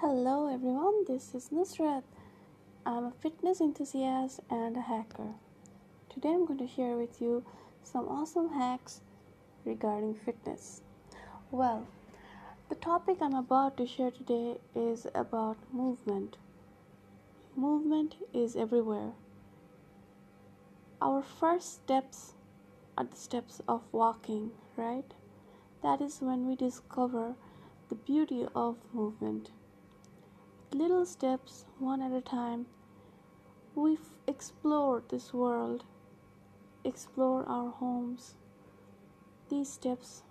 Hello everyone, this is Nusrat. I'm a fitness enthusiast and a hacker. Today I'm going to share with you some awesome hacks regarding fitness. Well, the topic I'm about to share today is about movement. Movement is everywhere. Our first steps are the steps of walking, right? That is when we discover the beauty of movement little steps, one at a time, we've explored this world, explore our homes. These steps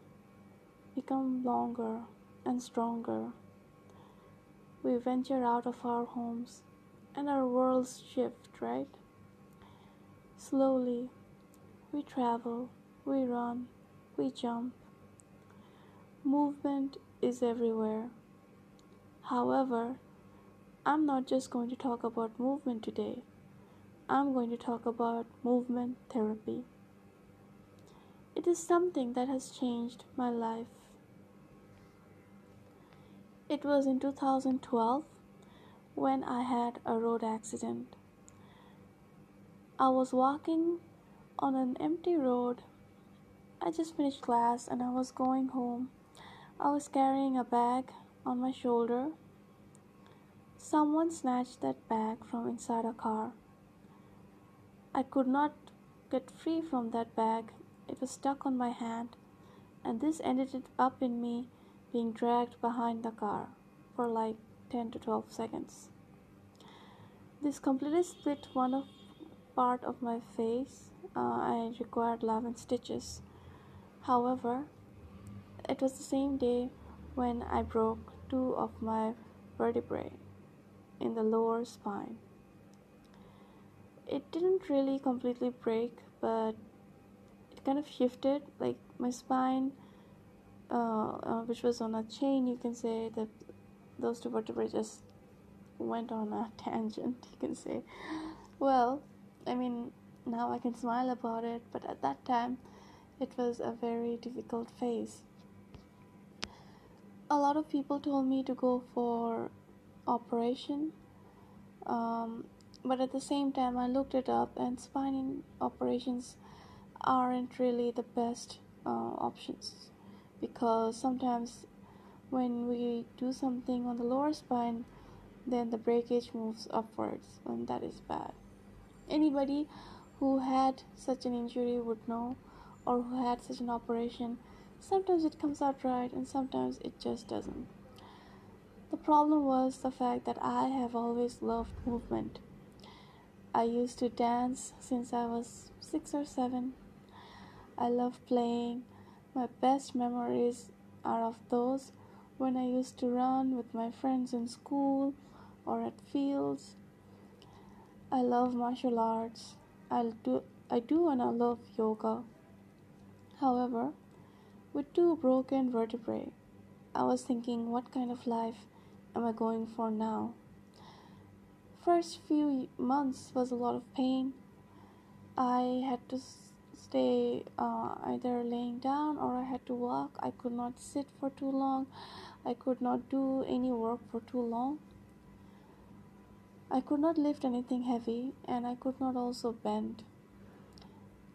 become longer and stronger. We venture out of our homes and our worlds shift, right? Slowly, we travel, we run, we jump. Movement is everywhere. However, I'm not just going to talk about movement today, I'm going to talk about movement therapy. It is something that has changed my life. It was in 2012 when I had a road accident. I was walking on an empty road. I just finished class and I was going home. I was carrying a bag on my shoulder Someone snatched that bag from inside a car. I could not get free from that bag. It was stuck on my hand, and this ended up in me being dragged behind the car for like 10 to 12 seconds. This completely split one of part of my face. Uh, I required 11 stitches. However, it was the same day when I broke two of my vertebrae in the lower spine. It didn't really completely break, but it kind of shifted. Like my spine, uh, uh, which was on a chain, you can say that those two vertebrae just went on a tangent, you can say. Well, I mean, now I can smile about it, but at that time, it was a very difficult phase. A lot of people told me to go for operation. Um, but at the same time, I looked it up, and spine operations aren't really the best uh, options because sometimes when we do something on the lower spine, then the breakage moves upwards, and that is bad. Anybody who had such an injury would know, or who had such an operation, sometimes it comes out right, and sometimes it just doesn't. The problem was the fact that I have always loved movement. I used to dance since I was six or seven. I love playing. My best memories are of those when I used to run with my friends in school or at fields. I love martial arts. I do I do and I love yoga. However, with two broken vertebrae, I was thinking what kind of life am I going for now? First few months was a lot of pain. I had to stay uh, either laying down or I had to walk. I could not sit for too long. I could not do any work for too long. I could not lift anything heavy and I could not also bend.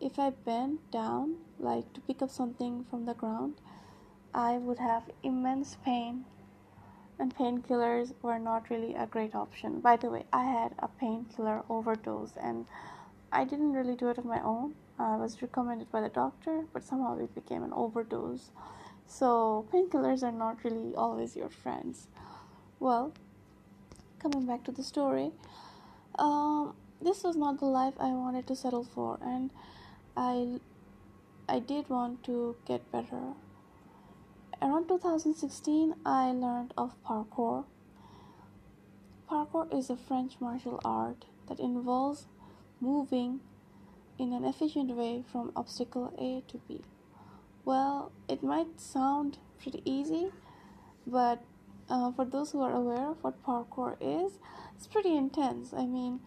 If I bent down, like to pick up something from the ground, I would have immense pain and painkillers were not really a great option. By the way, I had a painkiller overdose and I didn't really do it on my own. I was recommended by the doctor, but somehow it became an overdose. So, painkillers are not really always your friends. Well, coming back to the story, um, this was not the life I wanted to settle for, and I, I did want to get better Around 2016, I learned of parkour. Parkour is a French martial art that involves moving in an efficient way from obstacle A to B. Well, it might sound pretty easy, but uh, for those who are aware of what parkour is, it's pretty intense. I mean,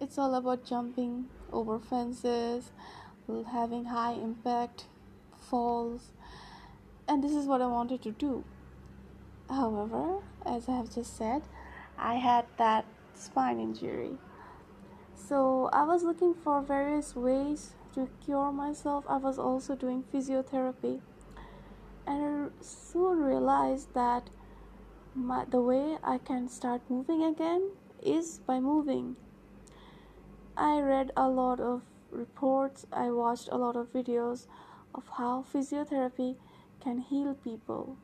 it's all about jumping over fences, having high impact falls, and this is what I wanted to do. However, as I have just said, I had that spine injury. So I was looking for various ways to cure myself. I was also doing physiotherapy. And I soon realized that my, the way I can start moving again is by moving. I read a lot of reports, I watched a lot of videos of how physiotherapy can heal people.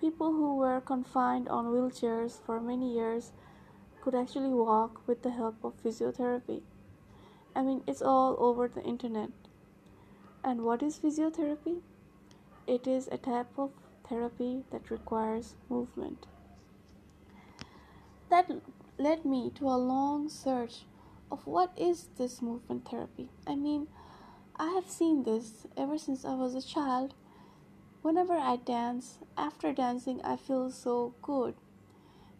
People who were confined on wheelchairs for many years could actually walk with the help of physiotherapy. I mean, it's all over the internet. And what is physiotherapy? It is a type of therapy that requires movement. That led me to a long search of what is this movement therapy. I mean, I have seen this ever since I was a child. Whenever I dance, after dancing, I feel so good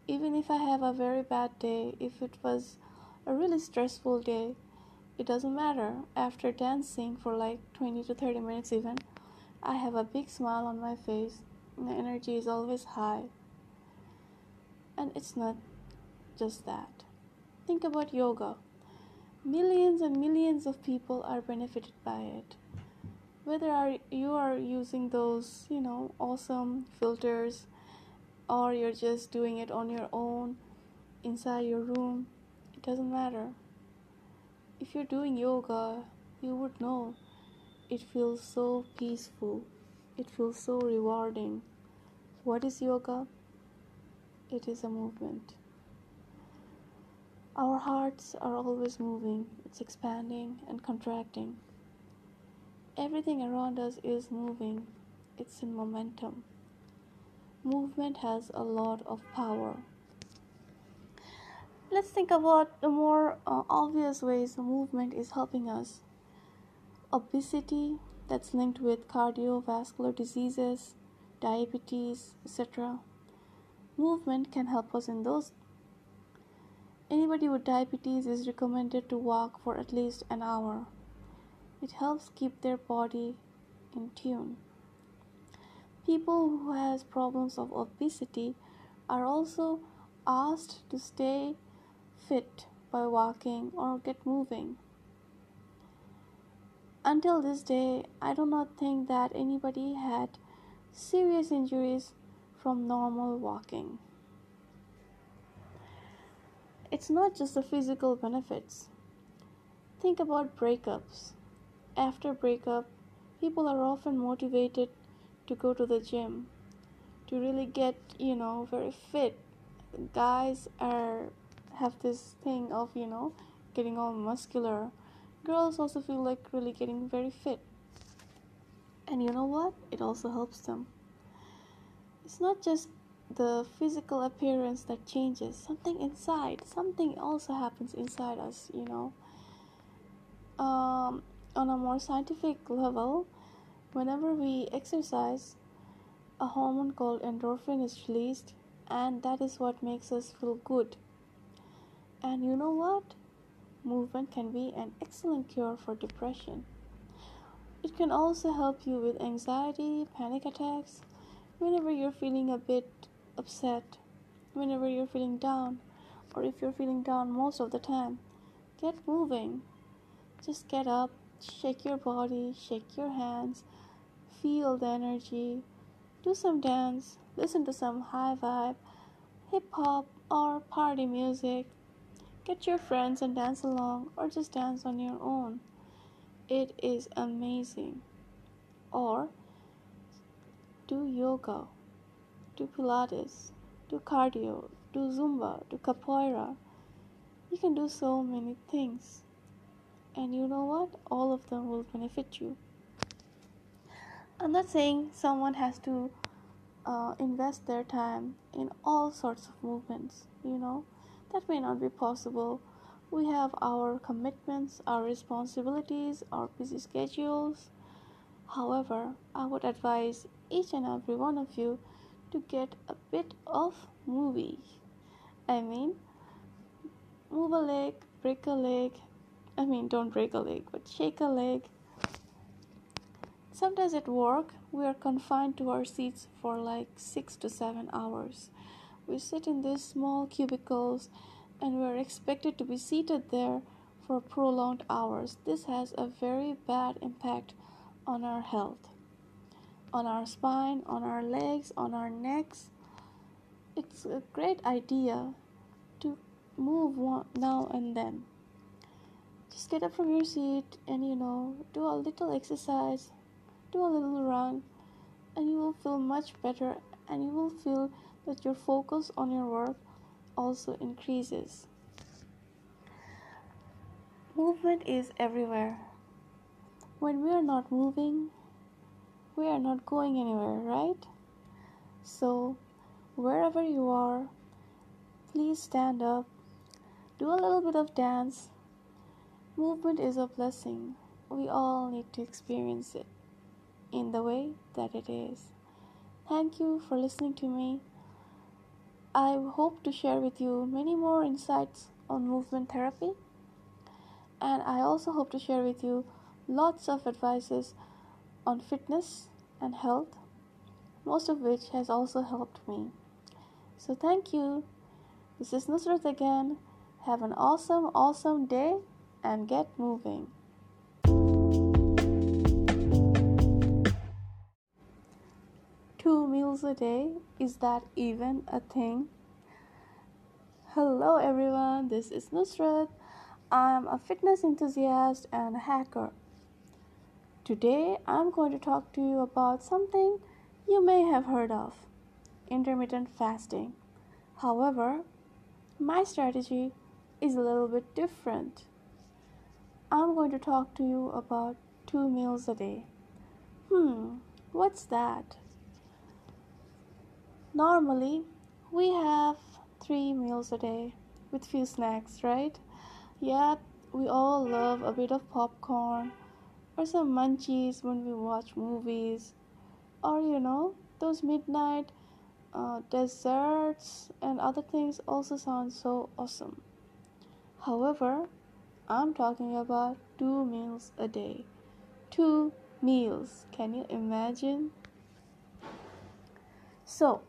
even if I have a very bad day, if it was a really stressful day, it doesn't matter. After dancing for like 20 to 30 minutes, even, I have a big smile on my face. My energy is always high. And it's not just that. Think about yoga. Millions and millions of people are benefited by it. Whether are, you are using those, you know, awesome filters or you're just doing it on your own inside your room, it doesn't matter. If you're doing yoga, you would know it feels so peaceful, it feels so rewarding. What is yoga? It is a movement. Our hearts are always moving, it's expanding and contracting. Everything around us is moving, it's in momentum movement has a lot of power. Let's think about the more uh, obvious ways movement is helping us. Obesity, that's linked with cardiovascular diseases, diabetes, etc. Movement can help us in those. Anybody with diabetes is recommended to walk for at least an hour. It helps keep their body in tune. People who has problems of obesity are also asked to stay fit by walking or get moving. Until this day, I do not think that anybody had serious injuries from normal walking. It's not just the physical benefits. Think about breakups. After breakup, people are often motivated to go to the gym to really get you know very fit. Guys are have this thing of you know getting all muscular. Girls also feel like really getting very fit. And you know what? It also helps them. It's not just the physical appearance that changes. Something inside something also happens inside us you know. Um, on a more scientific level Whenever we exercise, a hormone called endorphin is released, and that is what makes us feel good. And you know what? Movement can be an excellent cure for depression. It can also help you with anxiety, panic attacks, whenever you're feeling a bit upset, whenever you're feeling down, or if you're feeling down most of the time. Get moving. Just get up, shake your body, shake your hands, feel the energy, do some dance, listen to some high vibe, hip hop, or party music. Get your friends and dance along, or just dance on your own. It is amazing. Or do yoga, do Pilates, do cardio, do Zumba, do capoeira. You can do so many things. And you know what? All of them will benefit you. I'm not saying someone has to uh, invest their time in all sorts of movements, you know, that may not be possible. We have our commitments, our responsibilities, our busy schedules. However, I would advise each and every one of you to get a bit of movie. I mean, move a leg, break a leg. I mean, don't break a leg, but shake a leg, Sometimes at work, we are confined to our seats for like six to seven hours. we sit in these small cubicles and we are expected to be seated there for prolonged hours. This has a very bad impact on our health, on our spine, on our legs, on our necks. It's a great idea to move now and then. Just get up from your seat and you know, do a little exercise, do a little run, and you will feel much better and you will feel that your focus on your work also increases. Movement is everywhere. When we are not moving, we are not going anywhere, right? So, wherever you are, please stand up, do a little bit of dance. Movement is a blessing. We all need to experience it in the way that it is. Thank you for listening to me. I hope to share with you many more insights on movement therapy. And I also hope to share with you lots of advices on fitness and health, most of which has also helped me. So thank you. This is Nusrat again. Have an awesome, awesome day and get moving. two meals a day? Is that even a thing? Hello, everyone, this is Nusrat. I'm a fitness enthusiast and a hacker. Today, I'm going to talk to you about something you may have heard of intermittent fasting. However, my strategy is a little bit different. I'm going to talk to you about two meals a day. Hmm, what's that? Normally, we have three meals a day with few snacks, right? Yet, we all love a bit of popcorn or some munchies when we watch movies, or you know, those midnight uh, desserts and other things also sound so awesome. However, I'm talking about two meals a day. Two meals. Can you imagine? So,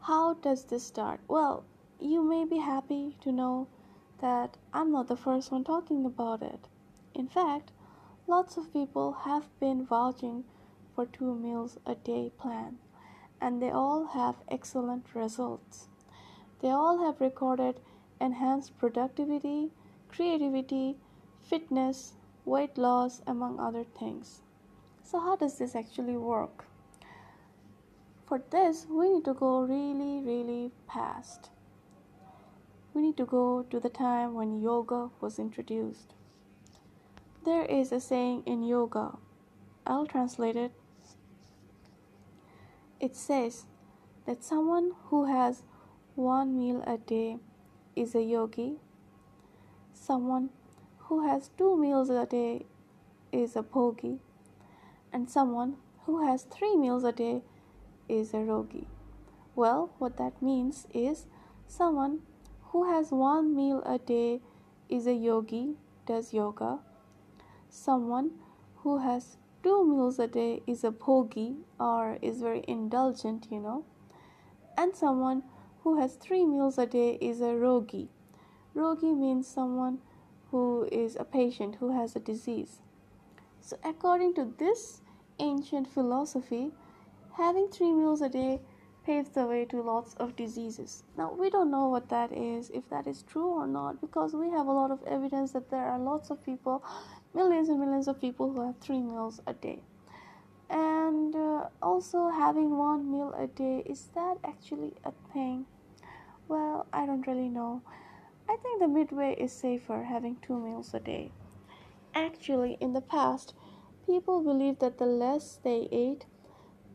how does this start? Well, you may be happy to know that I'm not the first one talking about it. In fact, lots of people have been vouching for two meals a day plan, and they all have excellent results. They all have recorded enhanced productivity, creativity, fitness, weight loss, among other things. So, how does this actually work? For this, we need to go really, really past. We need to go to the time when yoga was introduced. There is a saying in yoga, I'll translate it. It says that someone who has one meal a day is a yogi, someone who has two meals a day is a bhogi, and someone who has three meals a day is a rogi? Well, what that means is someone who has one meal a day is a yogi, does yoga. Someone who has two meals a day is a bhogi or is very indulgent, you know. And someone who has three meals a day is a rogi. Rogi means someone who is a patient who has a disease. So, according to this ancient philosophy, having three meals a day paves the way to lots of diseases. Now, we don't know what that is, if that is true or not, because we have a lot of evidence that there are lots of people, millions and millions of people who have three meals a day. And uh, also, having one meal a day, is that actually a thing? Well, I don't really know. I think the midway is safer having two meals a day. Actually, in the past, people believed that the less they ate,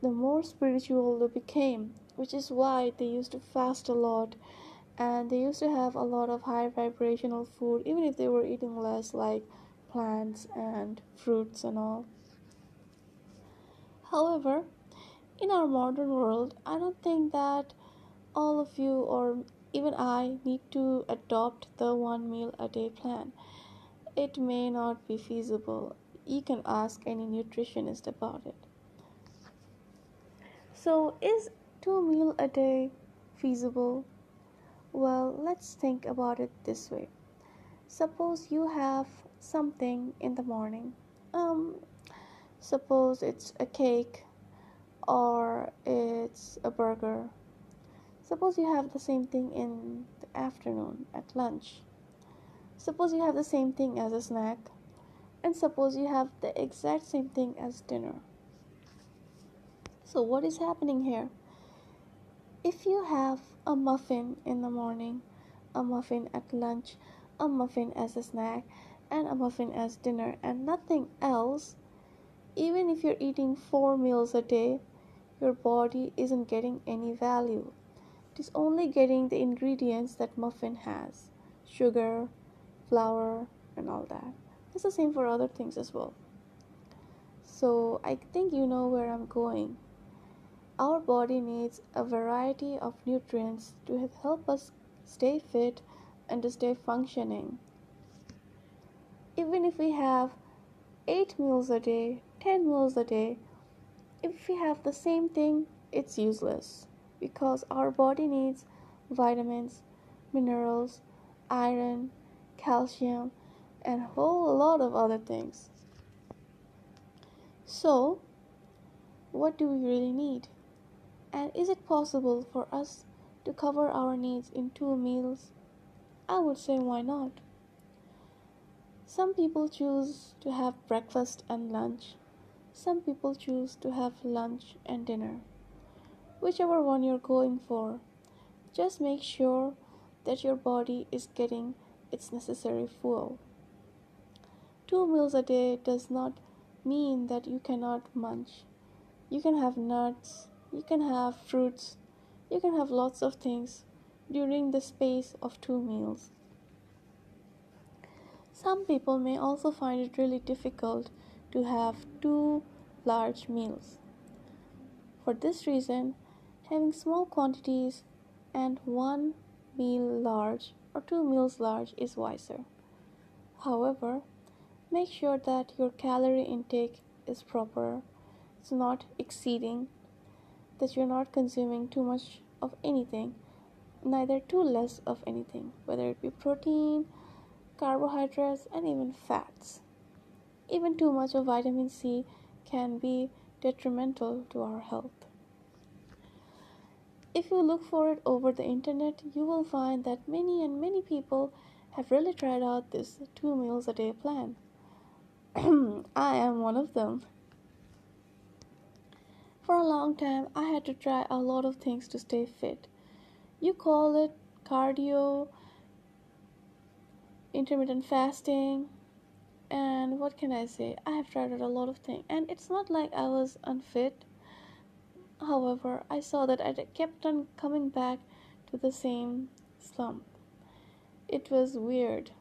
the more spiritual they became, which is why they used to fast a lot and they used to have a lot of high vibrational food, even if they were eating less, like plants and fruits and all. However, in our modern world, I don't think that all of you or even I need to adopt the one meal a day plan. It may not be feasible. You can ask any nutritionist about it. So, is two meal a day feasible? Well, let's think about it this way. Suppose you have something in the morning. Um, suppose it's a cake or it's a burger. Suppose you have the same thing in the afternoon at lunch. Suppose you have the same thing as a snack. And suppose you have the exact same thing as dinner. So, what is happening here? If you have a muffin in the morning, a muffin at lunch, a muffin as a snack, and a muffin as dinner, and nothing else, even if you're eating four meals a day, your body isn't getting any value. It is only getting the ingredients that muffin has sugar, flour, and all that. It's the same for other things as well. So I think you know where I'm going. Our body needs a variety of nutrients to help us stay fit and to stay functioning. Even if we have 8 meals a day, 10 meals a day, if we have the same thing, it's useless because our body needs vitamins, minerals, iron, calcium, and a whole lot of other things. So, what do we really need? And is it possible for us to cover our needs in two meals? I would say why not? Some people choose to have breakfast and lunch. Some people choose to have lunch and dinner. Whichever one you're going for, just make sure that your body is getting its necessary fuel. Two meals a day does not mean that you cannot munch. You can have nuts, you can have fruits, you can have lots of things during the space of two meals. Some people may also find it really difficult to have two large meals. For this reason, having small quantities and one meal large or two meals large is wiser. However, Make sure that your calorie intake is proper, it's not exceeding, that you're not consuming too much of anything, neither too less of anything, whether it be protein, carbohydrates, and even fats. Even too much of vitamin C can be detrimental to our health. If you look for it over the internet, you will find that many and many people have really tried out this two meals a day plan. I am one of them. For a long time, I had to try a lot of things to stay fit. You call it cardio, intermittent fasting, and what can I say? I have tried out a lot of things, and it's not like I was unfit. However, I saw that I kept on coming back to the same slump. It was weird.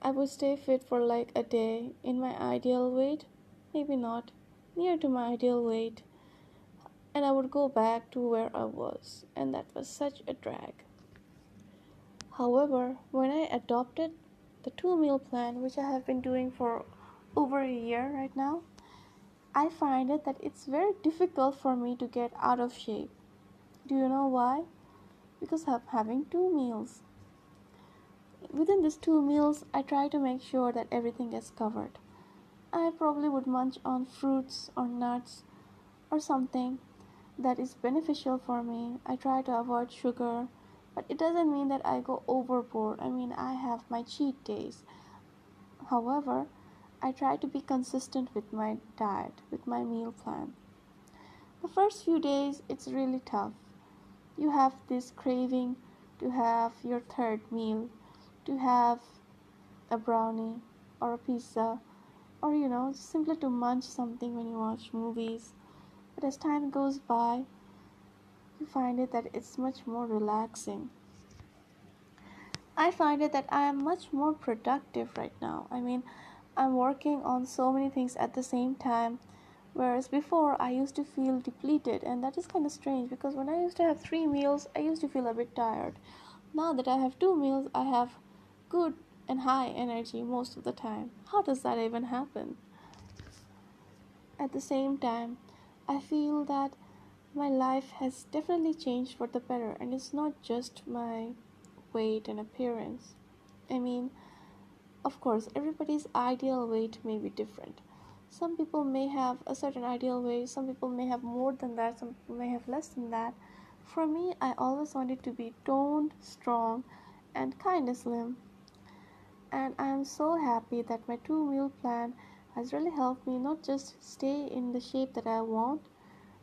I would stay fit for like a day in my ideal weight, maybe not, near to my ideal weight, and I would go back to where I was, and that was such a drag. However, when I adopted the two meal plan, which I have been doing for over a year right now, I find it that it's very difficult for me to get out of shape. Do you know why? Because I'm having two meals within these two meals, I try to make sure that everything is covered. I probably would munch on fruits or nuts or something that is beneficial for me. I try to avoid sugar, but it doesn't mean that I go overboard. I mean, I have my cheat days. However, I try to be consistent with my diet, with my meal plan. The first few days, it's really tough. You have this craving to have your third meal to have a brownie or a pizza or you know simply to munch something when you watch movies but as time goes by you find it that it's much more relaxing i find it that i am much more productive right now i mean i'm working on so many things at the same time whereas before i used to feel depleted and that is kind of strange because when i used to have three meals i used to feel a bit tired now that i have two meals i have good and high energy most of the time. How does that even happen? At the same time, I feel that my life has definitely changed for the better, and it's not just my weight and appearance. I mean, of course, everybody's ideal weight may be different. Some people may have a certain ideal weight, some people may have more than that, some people may have less than that. For me, I always wanted to be toned, strong, and kind of slim. And I am so happy that my two meal plan has really helped me not just stay in the shape that I want,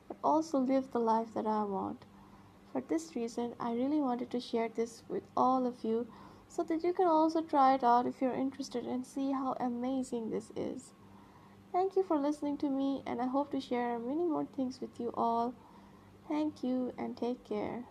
but also live the life that I want. For this reason, I really wanted to share this with all of you so that you can also try it out if you're interested and see how amazing this is. Thank you for listening to me, and I hope to share many more things with you all. Thank you and take care.